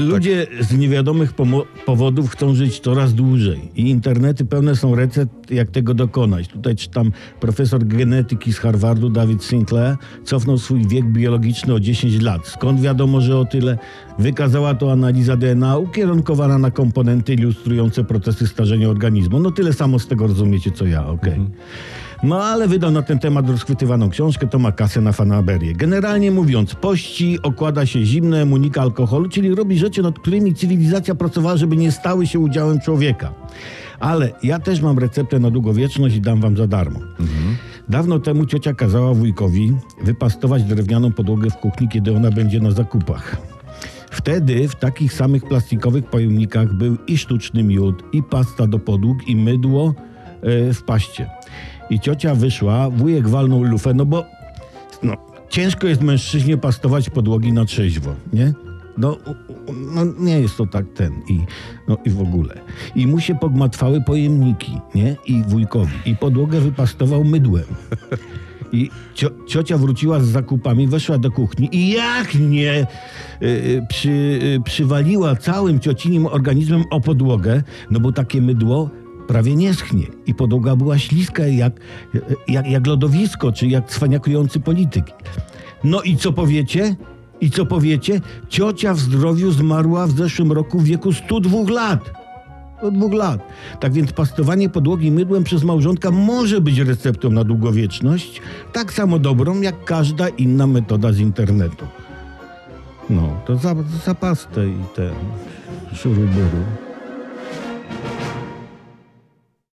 Ludzie z niewiadomych powodów chcą żyć coraz dłużej i internety pełne są recept, jak tego dokonać. Tutaj czytam profesor genetyki z Harvardu David Sinclair cofnął swój wiek biologiczny o 10 lat. Skąd wiadomo, że o tyle? Wykazała to analiza DNA ukierunkowana na komponenty ilustrujące procesy starzenia organizmu. No tyle samo z tego rozumiecie, co ja, okej. No ale wydał na ten temat rozchwytywaną książkę, to ma kasę na fanaberię. Generalnie mówiąc, pości, okłada się zimne, unika alkoholu, czyli robi rzeczy, nad którymi cywilizacja pracowała, żeby nie stały się udziałem człowieka. Ale ja też mam receptę na długowieczność i dam wam za darmo. Dawno temu ciocia kazała wujkowi wypastować drewnianą podłogę w kuchni, kiedy ona będzie na zakupach. Wtedy w takich samych plastikowych pojemnikach był i sztuczny miód, i pasta do podłóg, i mydło e, w paście. I ciocia wyszła, wujek walnął lufę, no bo no, ciężko jest mężczyźnie pastować podłogi na trzeźwo, nie? No, no nie jest to tak ten i, no, i w ogóle. I mu się pogmatwały pojemniki, nie? I wujkowi. I podłogę wypastował mydłem. I cio, ciocia wróciła z zakupami, weszła do kuchni i jak nie y, y, przy, y, przywaliła całym ciocinim organizmem o podłogę, no bo takie mydło prawie nie schnie i podłoga była śliska jak, jak, jak lodowisko, czy jak cwaniakujący polityk. No i co powiecie? I co powiecie? Ciocia w zdrowiu zmarła w zeszłym roku w wieku 102 lat. Od dwóch lat. Tak więc pastowanie podłogi mydłem przez małżonka może być receptą na długowieczność, tak samo dobrą jak każda inna metoda z internetu. No, to za, za pastę i ten szuruburu.